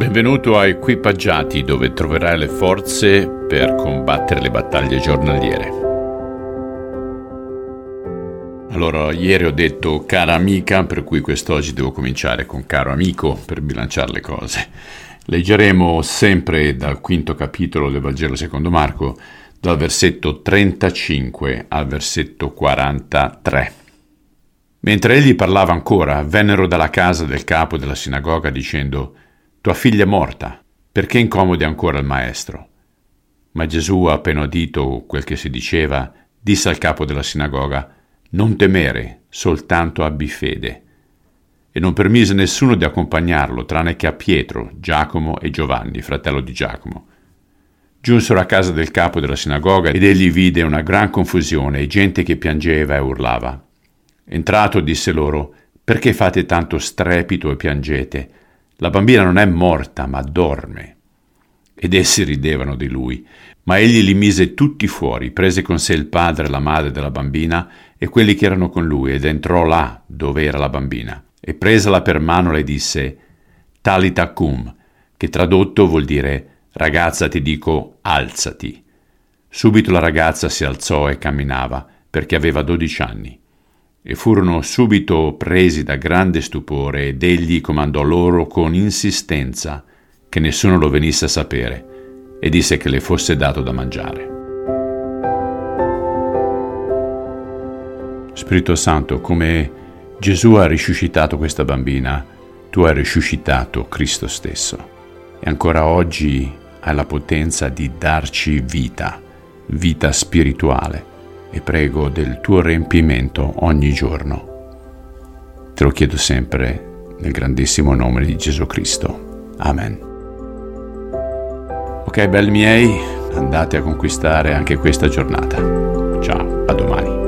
Benvenuto a Equipaggiati dove troverai le forze per combattere le battaglie giornaliere. Allora, ieri ho detto cara amica, per cui quest'oggi devo cominciare con caro amico per bilanciare le cose. Leggeremo sempre dal quinto capitolo del Vangelo secondo Marco, dal versetto 35 al versetto 43. Mentre egli parlava ancora, vennero dalla casa del capo della sinagoga dicendo tua figlia è morta, perché incomodi ancora il maestro? Ma Gesù, appena udito quel che si diceva, disse al capo della sinagoga, Non temere, soltanto abbi fede. E non permise nessuno di accompagnarlo, tranne che a Pietro, Giacomo e Giovanni, fratello di Giacomo. Giunsero a casa del capo della sinagoga ed egli vide una gran confusione e gente che piangeva e urlava. Entrato disse loro, Perché fate tanto strepito e piangete? La bambina non è morta, ma dorme. Ed essi ridevano di lui. Ma egli li mise tutti fuori, prese con sé il padre e la madre della bambina e quelli che erano con lui, ed entrò là dove era la bambina. E presala per mano le disse, Talita cum, che tradotto vuol dire, ragazza ti dico, alzati. Subito la ragazza si alzò e camminava, perché aveva dodici anni e furono subito presi da grande stupore ed egli comandò loro con insistenza che nessuno lo venisse a sapere e disse che le fosse dato da mangiare. Spirito Santo, come Gesù ha risuscitato questa bambina, tu hai risuscitato Cristo stesso e ancora oggi hai la potenza di darci vita, vita spirituale e prego del tuo riempimento ogni giorno. Te lo chiedo sempre nel grandissimo nome di Gesù Cristo. Amen. Ok, belli miei, andate a conquistare anche questa giornata. Ciao, a domani.